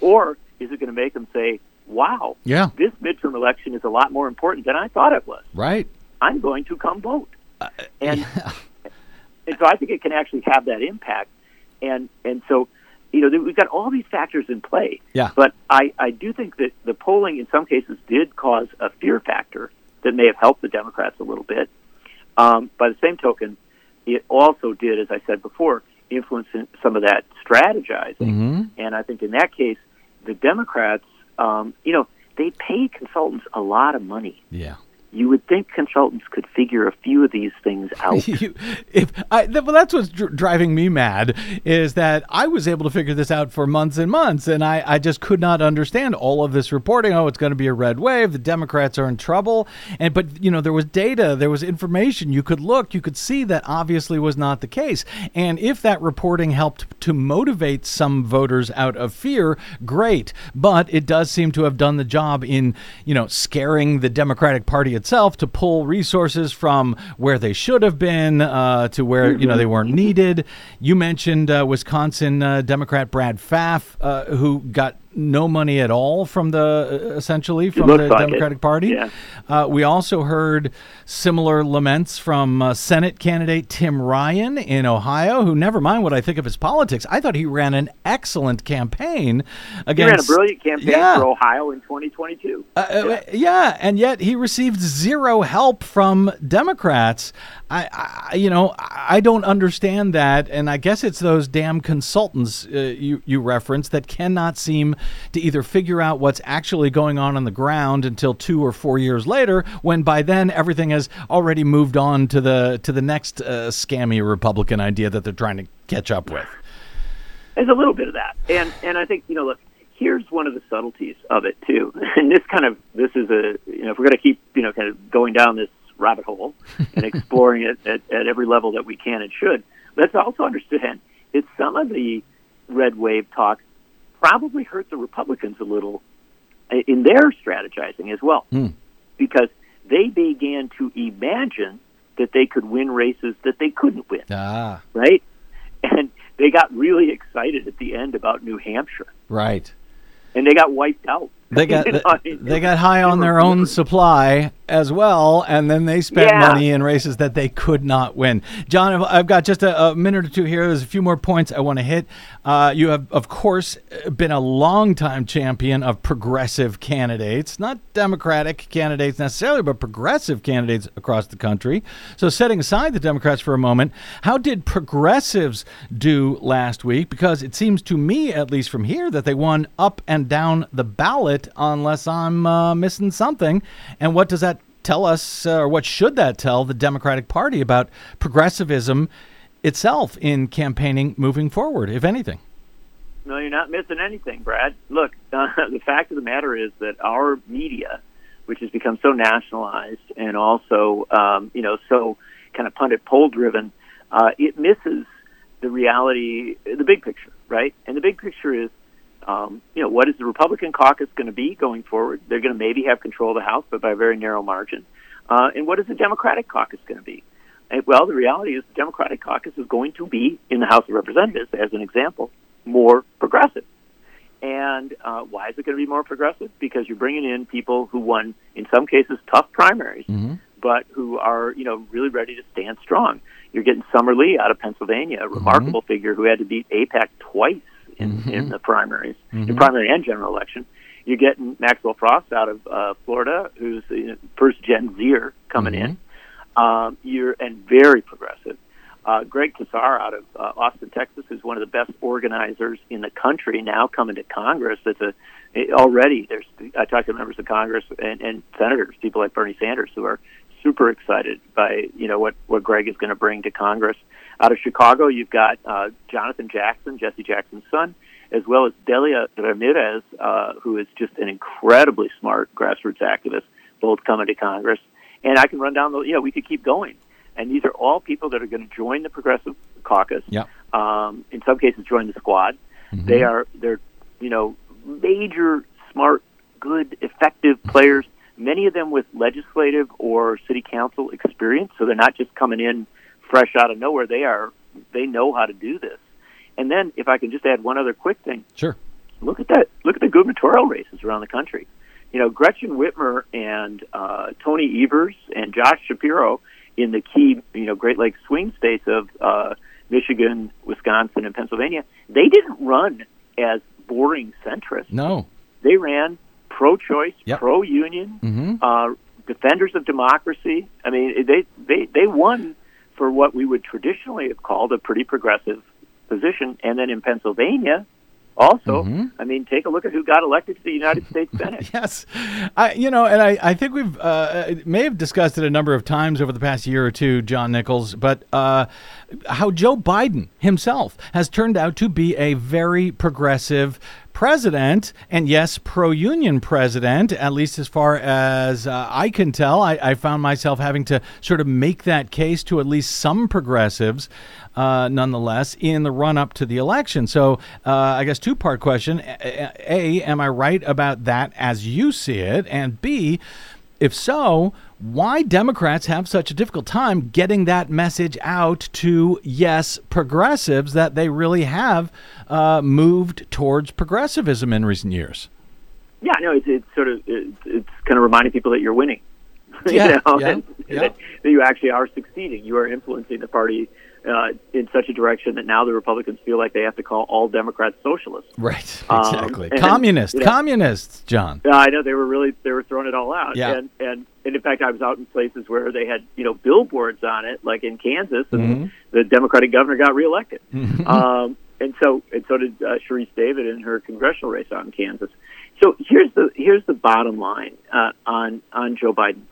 or is it going to make them say, "Wow,
Yeah.
this midterm election is a lot more important than I thought it was.
Right.
I'm going to come vote."
Uh,
and [LAUGHS] and so I think it can actually have that impact. And and so, you know, we've got all these factors in play.
Yeah.
But I I do think that the polling in some cases did cause a fear factor that may have helped the Democrats a little bit. Um, by the same token, it also did, as I said before, influence some of that strategizing.
Mhm.
And I think in that case, the Democrats, um, you know, they pay consultants a lot of money
Yeah.
You would think consultants could figure a few of these things [LAUGHS] out.
You- if I, well, that's what's dr- driving me mad is that I was able to figure this out for months and months, and I, I just could not understand all of this reporting. Oh, it's going to be a red wave. The Democrats are in trouble, and but you know there was data, there was information. You could look, you could see that obviously was not the case. And if that reporting helped to motivate some voters out of fear, great. But it does seem to have done the job in you know scaring the Democratic Party itself to pull resources from where they should have been uh, to where you know they weren't needed. You mentioned uh, Wisconsin uh, Democrat Brad Pfaff, uh, who got no money at all from the uh, essentially from the
like it.
Democratic Party.
Yeah.
Uh, we also heard similar laments from uh, Senate candidate Tim Ryan in Ohio, who never mind what I think of his politics. I thought he ran an excellent campaign
He ran a brilliant campaign
Yeah.
for Ohio in 2022.
Uh, uh, yeah, and yet he received zero help from Democrats. I, I, you know, I don't understand that, and I guess it's those damn consultants uh, you you referenced that cannot seem to either figure out what's actually going on on the ground until two or four years later, when by then everything has already moved on to the to the next uh, scammy Republican idea that they're trying to catch up with.
There's a little bit of that, and and I think you know, look, here's one of the subtleties of it too, [LAUGHS] and this kind of this is a you know, if we're going to keep you know kind of going down this rabbit hole [LAUGHS] and exploring it at, at every level that we can and should, let's also understand that some of the red wave talk probably hurt the Republicans a little in their strategizing as well, because they began to imagine that they could win races that they couldn't win
Ah,
right? And they got really excited at the end about New Hampshire,
right.
and they got wiped out.
They got
You [LAUGHS] know, I
they got high on their own supply as well, and then they spent
Yeah.
money in races that they could not win. John, I've- I've got just a, a minute or two here. There's a few more points I want to hit. Uh, you have, of course, been a longtime champion of progressive candidates, not Democratic candidates necessarily, but progressive candidates across the country. So, setting aside the Democrats for a moment, how did progressives do last week? Because it seems to me, at least from here, that they won up and down the ballot, unless I'm uh, missing something. And what does that tell us, uh, or what should that tell the Democratic Party about progressivism itself in campaigning moving forward, if anything?
No, you're not missing anything, Brad. Look, uh, [LAUGHS] the fact of the matter is that our media, which has become so nationalized and also, um, you know, so kind of pundit poll driven, uh, it misses the reality, the big picture, right? And the big picture is, um, you know, what is the Republican caucus going to be going forward? They're going to maybe have control of the House, but by a very narrow margin. Uh, and what is the Democratic caucus going to be? And, well, the reality is the Democratic caucus is going to be in the House of Representatives, as an example, more progressive. And uh, why is it going to be more progressive? Because you're bringing in people who won, in some cases, tough primaries, but who are, you know, really ready to stand strong. You're getting Summer Lee out of Pennsylvania, a remarkable figure who had to beat AIPAC twice in, in the primaries, in primary and general election. You're getting Maxwell Frost out of uh, Florida, who's the first Gen Zer coming in. Um, you're and very progressive. Uh, Greg Casar out of uh, Austin, Texas, who's one of the best organizers in the country, now coming to Congress. That's a it- already there's I talked to members of Congress and, and senators, people like Bernie Sanders, who are super excited by you know what what Greg is going to bring to Congress. Out of Chicago, you've got uh, Jonathan Jackson, Jesse Jackson's son, as well as Delia Ramirez, uh, who is just an incredibly smart grassroots activist, both coming to Congress. And I can run down the, you know, we could keep going. And these are all people that are going to join the Progressive Caucus.
Yep.
Um, in some cases, join the squad. They are, they're, you know, major, smart, good, effective players. Many of them with legislative or city council experience, so they're not just coming in fresh out of nowhere. They are, they know how to do this. And then, if I can just add one other quick thing,
Sure.
look at that. Look at the gubernatorial races around the country. You know, Gretchen Whitmer and uh, Tony Evers and Josh Shapiro in the key, you know, Great Lakes swing states of uh, Michigan, Wisconsin, and Pennsylvania. They didn't run as boring centrists.
No.
They ran pro-choice,
Yep.
pro-union,
Mhm.
uh, defenders of democracy. I mean, they they they won for what we would traditionally have called a pretty progressive position. And then in Pennsylvania, also, mm-hmm. I mean, take a look at who got elected to the United States Senate. [LAUGHS]
yes, I, you know, and I, I think we've uh, may have discussed it a number of times over the past year or two, John Nichols, but uh, how Joe Biden himself has turned out to be a very progressive president, and yes, pro union president, at least as far as uh, I can tell. I, I, found myself having to sort of make that case to at least some progressives, uh, nonetheless, in the run up to the election. So, uh, I guess two part question A, am I right about that as you see it? And B, if so, why Democrats have such a difficult time getting that message out to, yes, progressives that they really have uh, moved towards progressivism in recent years?
Yeah, no, it's, it's sort of it's, it's kind of reminding people that you're winning, [LAUGHS]
yeah,
you know,
yeah,
and,
yeah.
That, that you actually are succeeding. You are influencing the party uh, in such a direction that now the Republicans feel like they have to call all Democrats socialists.
Right. [LAUGHS] Exactly. Um, communists. You know, communists. John.
Yeah, I know they were really they were throwing it all out.
Yeah.
And, and and in fact, I was out in places where they had you know billboards on it, like in Kansas, and
mm-hmm.
the Democratic governor got reelected.
Mm-hmm.
Um, and so and so did uh, Sharice David in her congressional race out in Kansas. So here's the here's the bottom line uh, on on Joe Biden.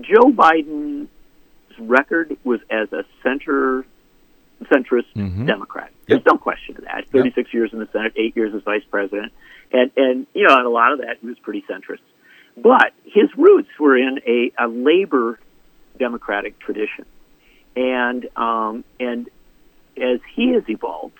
Joe Biden's record was as a center centrist
Mhm.
Democrat. There's
Yep.
no question of that. 36 years in the Senate, eight years as vice president, and and you know, and a lot of that he was pretty centrist. But his roots were in a, a labor democratic tradition, and um, and as he has evolved,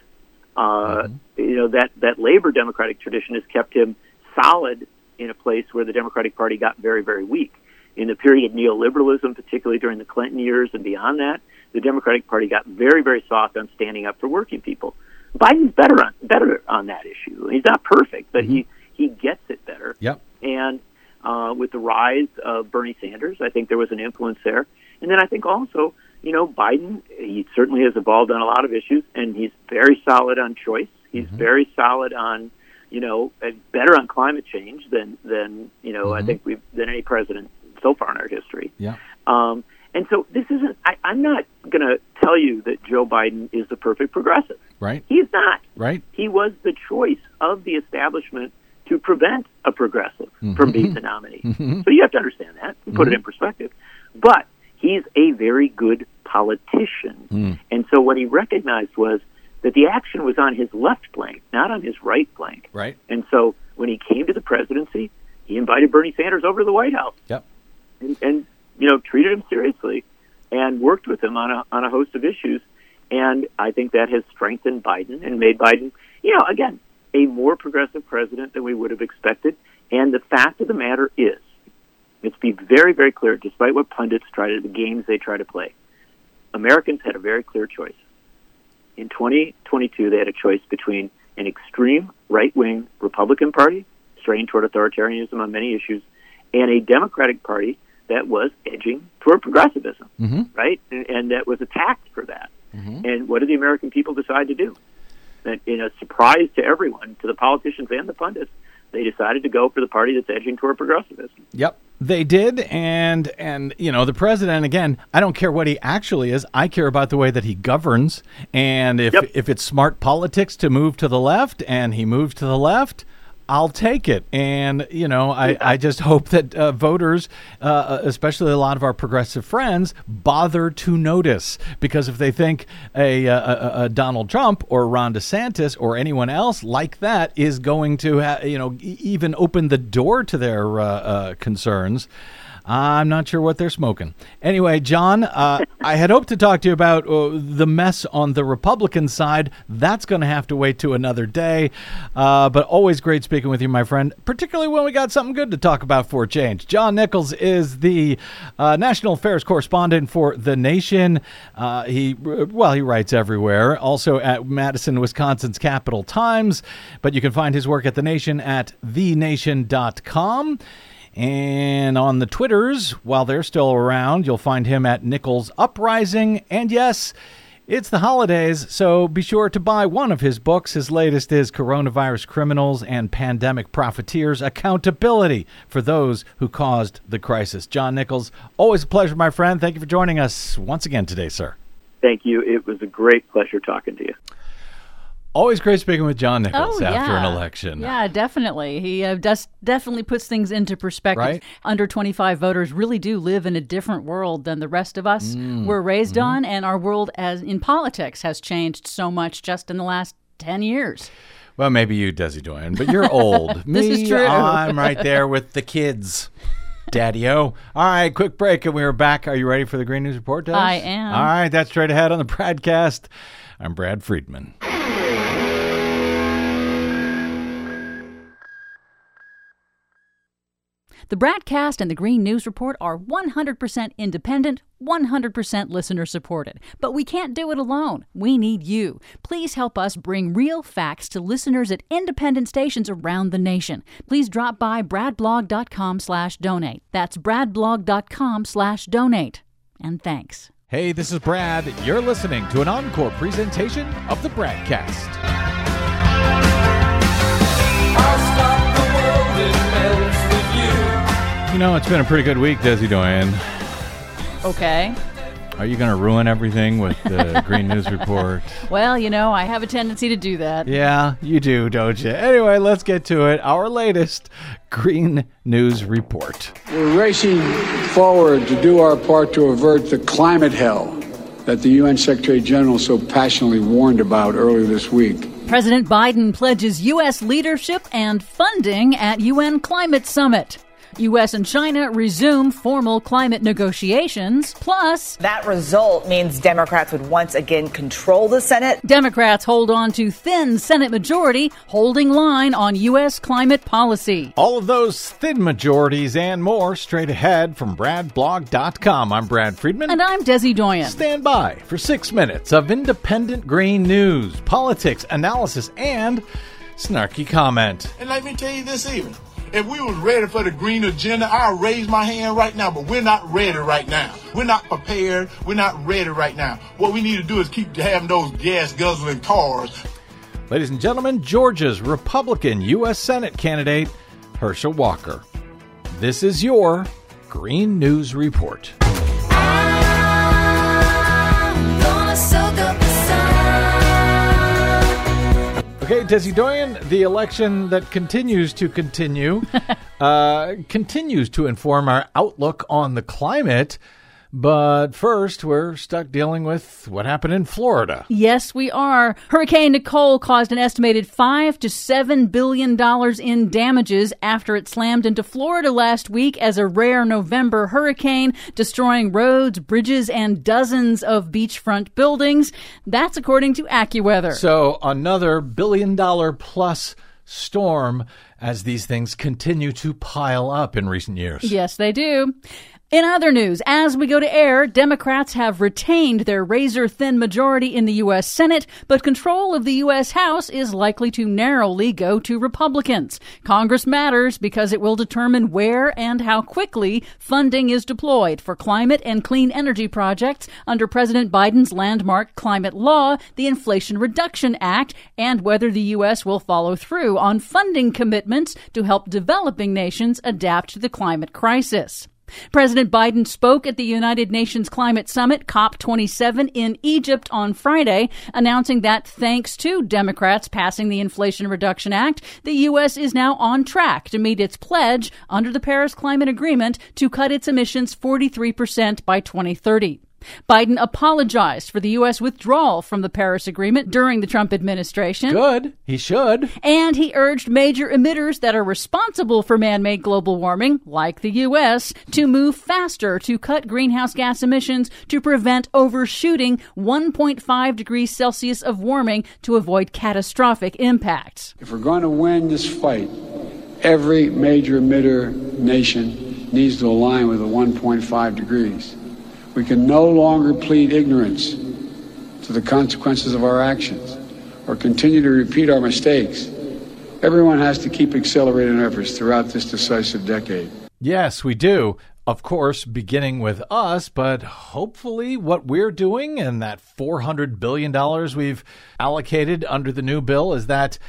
uh, you know that that labor democratic tradition has kept him solid in a place where the Democratic Party got very very weak. In the period of neoliberalism, particularly during the Clinton years and beyond that, the Democratic Party got very very soft on standing up for working people. Biden's better on better on that issue. He's not perfect, but he he gets it better.
Yep.
And uh, with the rise of Bernie Sanders, I think there was an influence there. And then I think also, you know, Biden, he certainly has evolved on a lot of issues, and he's very solid on choice. He's very solid on, you know, better on climate change than than you know I
Mhm.
think we've than any president so far in our history.
Yeah.
Um, and so this isn't. I, I'm not going to tell you that Joe Biden is the perfect progressive.
Right.
He's not
Right.
he was the choice of the establishment to prevent a progressive from being the nominee.
Mhm.
So you have to understand that and put it in perspective. But he's a very good politician.
Mm.
And so what he recognized was that the action was on his left flank, not on his right flank.
Right.
And so when he came to the presidency, he invited Bernie Sanders over to the White House
Yep.
and, and you know treated him seriously and worked with him on a on a host of issues. And I think that has strengthened Biden and made Biden, you know, again, a more progressive president than we would have expected. And the fact of the matter is, let's be very, very clear, despite what pundits try to, the games they try to play, Americans had a very clear choice. In 2022, they had a choice between an extreme right wing Republican Party, straying toward authoritarianism on many issues, and a Democratic Party that was edging toward progressivism,
Mm-hmm.
right? And, and that was attacked for that.
Mhm.
And what did the American people decide to do? That in a surprise to everyone, to the politicians and the pundits, they decided to go for the party that's edging toward progressivism.
Yep. They did, and and you know the president again. I don't care what he actually is. I care about the way that he governs, and if
Yep.
if it's smart politics to move to the left, and he moves to the left, I'll take it. And you know, I I just hope that uh, voters, uh, especially a lot of our progressive friends, bother to notice because if they think a, a, a, a Donald Trump or Ron DeSantis or anyone else like that is going to ha- you know even open the door to their uh, uh, concerns. I'm not sure what they're smoking. Anyway, John, uh, I had hoped to talk to you about uh, the mess on the Republican side. That's going to have to wait to another day. Uh, but always great speaking with you, my friend, particularly when we got something good to talk about for change. John Nichols is the uh, national affairs correspondent for The Nation. Uh, he, well, he writes everywhere, also at Madison, Wisconsin's Capital Times. But you can find his work at The Nation at thenation.com. And on the Twitters, while they're still around, you'll find him at Nichols Uprising. And yes, it's the holidays, so be sure to buy one of his books. His latest is Coronavirus Criminals and Pandemic Profiteers Accountability for Those Who Caused the Crisis. John Nichols, always a pleasure, my friend. Thank you for joining us once again today, sir.
Thank you. It was a great pleasure talking to you.
Always great speaking with John Nichols
Oh,
after
yeah.
an election.
Yeah, definitely. He uh, does definitely puts things into perspective.
Right.
Under 25 voters really do live in a different world than the rest of us
Mm.
were raised
Mm-hmm.
on, and our world as in politics has changed so much just in the last 10 years.
Well, maybe you, Desi Doyen, but you're old. [LAUGHS]
This is true.
I'm right there [LAUGHS] with the kids. Daddy O. All right, quick break, and we are back. Are you ready for the Green News Report, Des?
I am.
All right, that's straight ahead on the BradCast. I'm Brad Friedman.
The BradCast and the Green News Report are 100% independent, 100% listener supported. But we can't do it alone. We need you. Please help us bring real facts to listeners at independent stations around the nation. Please drop by bradblog.com slash donate. That's bradblog.com slash donate. And thanks.
Hey, this is Brad. You're listening to an encore presentation of the BradCast. You know, it's been a pretty good week, Desi Doyen.
Okay.
Are you going to ruin everything with the [LAUGHS] Green News Report?
Well, you know, I have a tendency to do that.
Yeah, you do, don't you? Anyway, let's get to it. Our latest Green News Report.
We're racing forward to do our part to avert the climate hell that the UN Secretary General so passionately warned about earlier this week.
President Biden pledges U.S. leadership and funding at UN Climate Summit. U.S. and China resume formal climate negotiations. Plus,
That result means Democrats would once again control the Senate.
Democrats hold on to thin Senate majority, holding line on U.S. climate policy.
All of those thin majorities and more straight ahead from BradBlog.com. I'm Brad Friedman.
And I'm Desi Doyen.
Stand by for six minutes of independent green news, politics, analysis, and snarky comment.
And let me tell you this even. If we was ready for the green agenda, I'll raise my hand right now, but we're not ready right now. We're not prepared. We're not ready right now. What we need to do is keep having those gas guzzling cars.
Ladies and gentlemen, Georgia's Republican U.S. Senate candidate, Herschel Walker. This is your Green News Report. Okay, Desi Doyen, the election that continues to continue [LAUGHS] uh, continues to inform our outlook on the climate. But first, we're stuck dealing with what happened in Florida.
Yes, we are. Hurricane Nicole caused an estimated five to seven billion dollars in damages after it slammed into Florida last week as a rare November hurricane, destroying roads, bridges, and dozens of beachfront buildings. That's according to AccuWeather.
So, another billion dollar plus storm as these things continue to pile up in recent years.
Yes, they do. In other news, as we go to air, Democrats have retained their razor thin majority in the U.S. Senate, but control of the U.S. House is likely to narrowly go to Republicans. Congress matters because it will determine where and how quickly funding is deployed for climate and clean energy projects under President Biden's landmark climate law, the Inflation Reduction Act, and whether the U.S. will follow through on funding commitments to help developing nations adapt to the climate crisis. President Biden spoke at the United Nations Climate Summit, COP27, in Egypt on Friday, announcing that thanks to Democrats passing the Inflation Reduction Act, the U.S. is now on track to meet its pledge under the Paris Climate Agreement to cut its emissions 43% by 2030. Biden apologized for the U.S. withdrawal from the Paris Agreement during the Trump administration.
Good. He should.
And he urged major emitters that are responsible for man made global warming, like the U.S., to move faster to cut greenhouse gas emissions to prevent overshooting 1.5 degrees Celsius of warming to avoid catastrophic impacts.
If we're going to win this fight, every major emitter nation needs to align with the 1.5 degrees. We can no longer plead ignorance to the consequences of our actions or continue to repeat our mistakes. Everyone has to keep accelerating efforts throughout this decisive decade.
Yes, we do. Of course, beginning with us, but hopefully, what we're doing and that $400 billion we've allocated under the new bill is that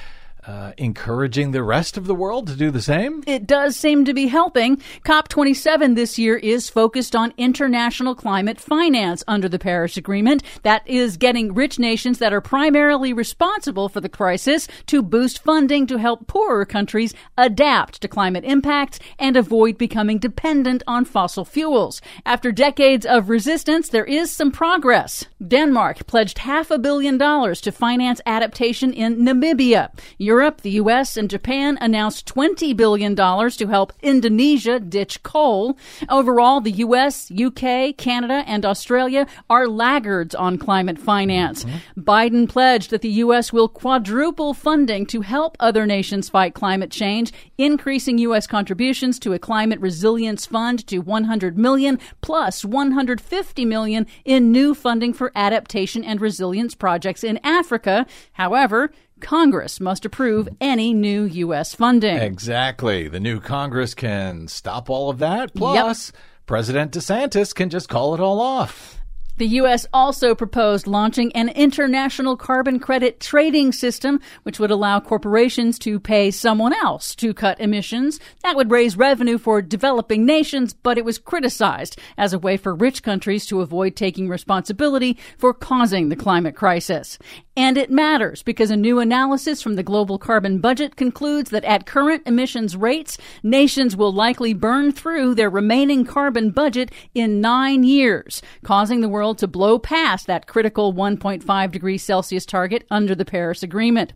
uh, encouraging the rest of the world to do the same?
It does seem to be helping. COP27 this year is focused on international climate finance under the Paris Agreement. That is getting rich nations that are primarily responsible for the crisis to boost funding to help poorer countries adapt to climate impacts and avoid becoming dependent on fossil fuels. After decades of resistance, there is some progress. Denmark pledged half a billion dollars to finance adaptation in Namibia. Europe, the US, and Japan announced $20 billion to help Indonesia ditch coal. Overall, the US, UK, Canada, and Australia are laggards on climate finance. Mm-hmm. Biden pledged that the U.S. will quadruple funding to help other nations fight climate change, increasing U.S. contributions to a climate resilience fund to 100 million plus 150 million in new funding for adaptation and resilience projects in Africa. However, Congress must approve any new U.S. funding.
Exactly. The new Congress can stop all of that. Plus, yep. President DeSantis can just call it all off.
The U.S. also proposed launching an international carbon credit trading system, which would allow corporations to pay someone else to cut emissions. That would raise revenue for developing nations, but it was criticized as a way for rich countries to avoid taking responsibility for causing the climate crisis. And it matters because a new analysis from the Global Carbon Budget concludes that at current emissions rates, nations will likely burn through their remaining carbon budget in nine years, causing the world to blow past that critical 1.5 degrees Celsius target under the Paris Agreement.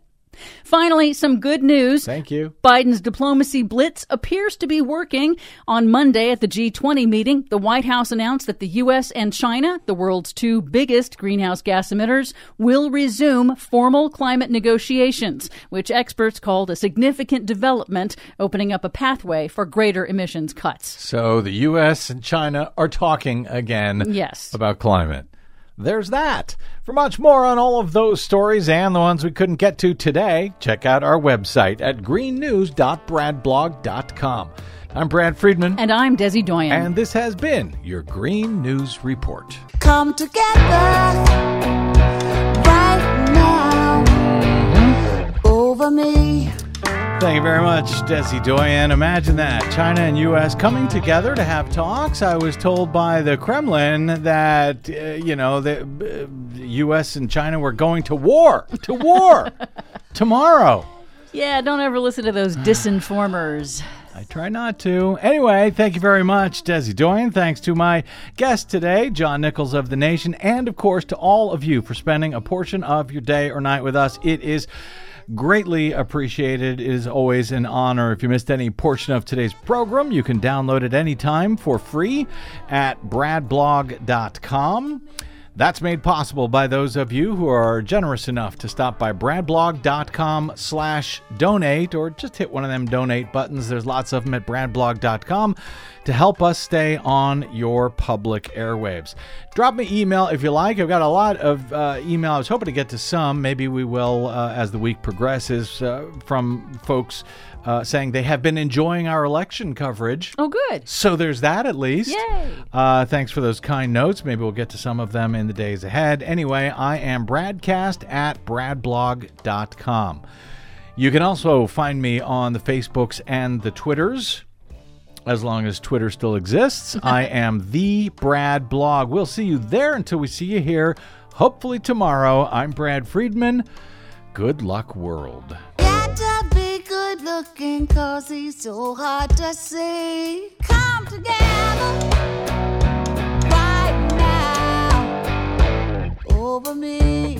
Finally, some good news.
Thank you.
Biden's diplomacy blitz appears to be working. On Monday at the G20 meeting, the White House announced that the U.S. and China, the world's two biggest greenhouse gas emitters, will resume formal climate negotiations, which experts called a significant development, opening up a pathway for greater emissions cuts.
So the U.S. and China are talking again
yes.
about climate there's that. For much more on all of those stories and the ones we couldn't get to today, check out our website at greennews.bradblog.com. I'm Brad Friedman.
And I'm Desi Doyen.
And this has been your Green News Report.
Come together right now mm-hmm. over me.
Thank you very much, Desi Doyen. Imagine that. China and U.S. coming together to have talks. I was told by the Kremlin that, uh, you know, the uh, U.S. and China were going to war, to war [LAUGHS] tomorrow.
Yeah, don't ever listen to those disinformers.
I try not to. Anyway, thank you very much, Desi Doyen. Thanks to my guest today, John Nichols of The Nation, and of course to all of you for spending a portion of your day or night with us. It is greatly appreciated. It is always an honor. If you missed any portion of today's program, you can download it anytime for free at bradblog.com. That's made possible by those of you who are generous enough to stop by bradblog.com slash donate or just hit one of them donate buttons. There's lots of them at bradblog.com to help us stay on your public airwaves. Drop me email if you like. I've got a lot of uh, email. I was hoping to get to some. Maybe we will uh, as the week progresses uh, from folks uh, saying they have been enjoying our election coverage.
Oh, good.
So there's that at least.
Yay.
Uh, thanks for those kind notes. Maybe we'll get to some of them in the days ahead. Anyway, I am Bradcast at bradblog.com. You can also find me on the Facebooks and the Twitters. As long as Twitter still exists, [LAUGHS] I am the Brad Blog. We'll see you there until we see you here, hopefully tomorrow. I'm Brad Friedman. Good luck, world
good looking cause he's so hard to see. Come together right now over me.